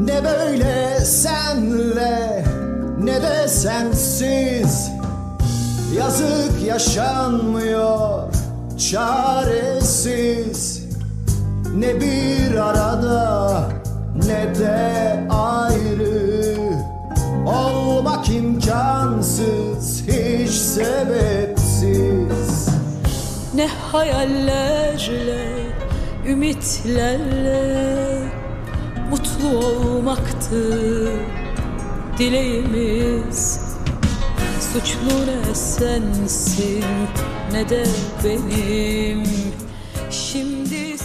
Ne böyle senle ne de sensiz. Yazık yaşanmıyor çaresiz. Ne bir arada ne de ayrı. Olmak imkansız hiç sebepsiz. Ne hayallerle, ümitlerle Mutlu olmaktı dileğimiz. Suçlu ne sensin ne de benim. Şimdi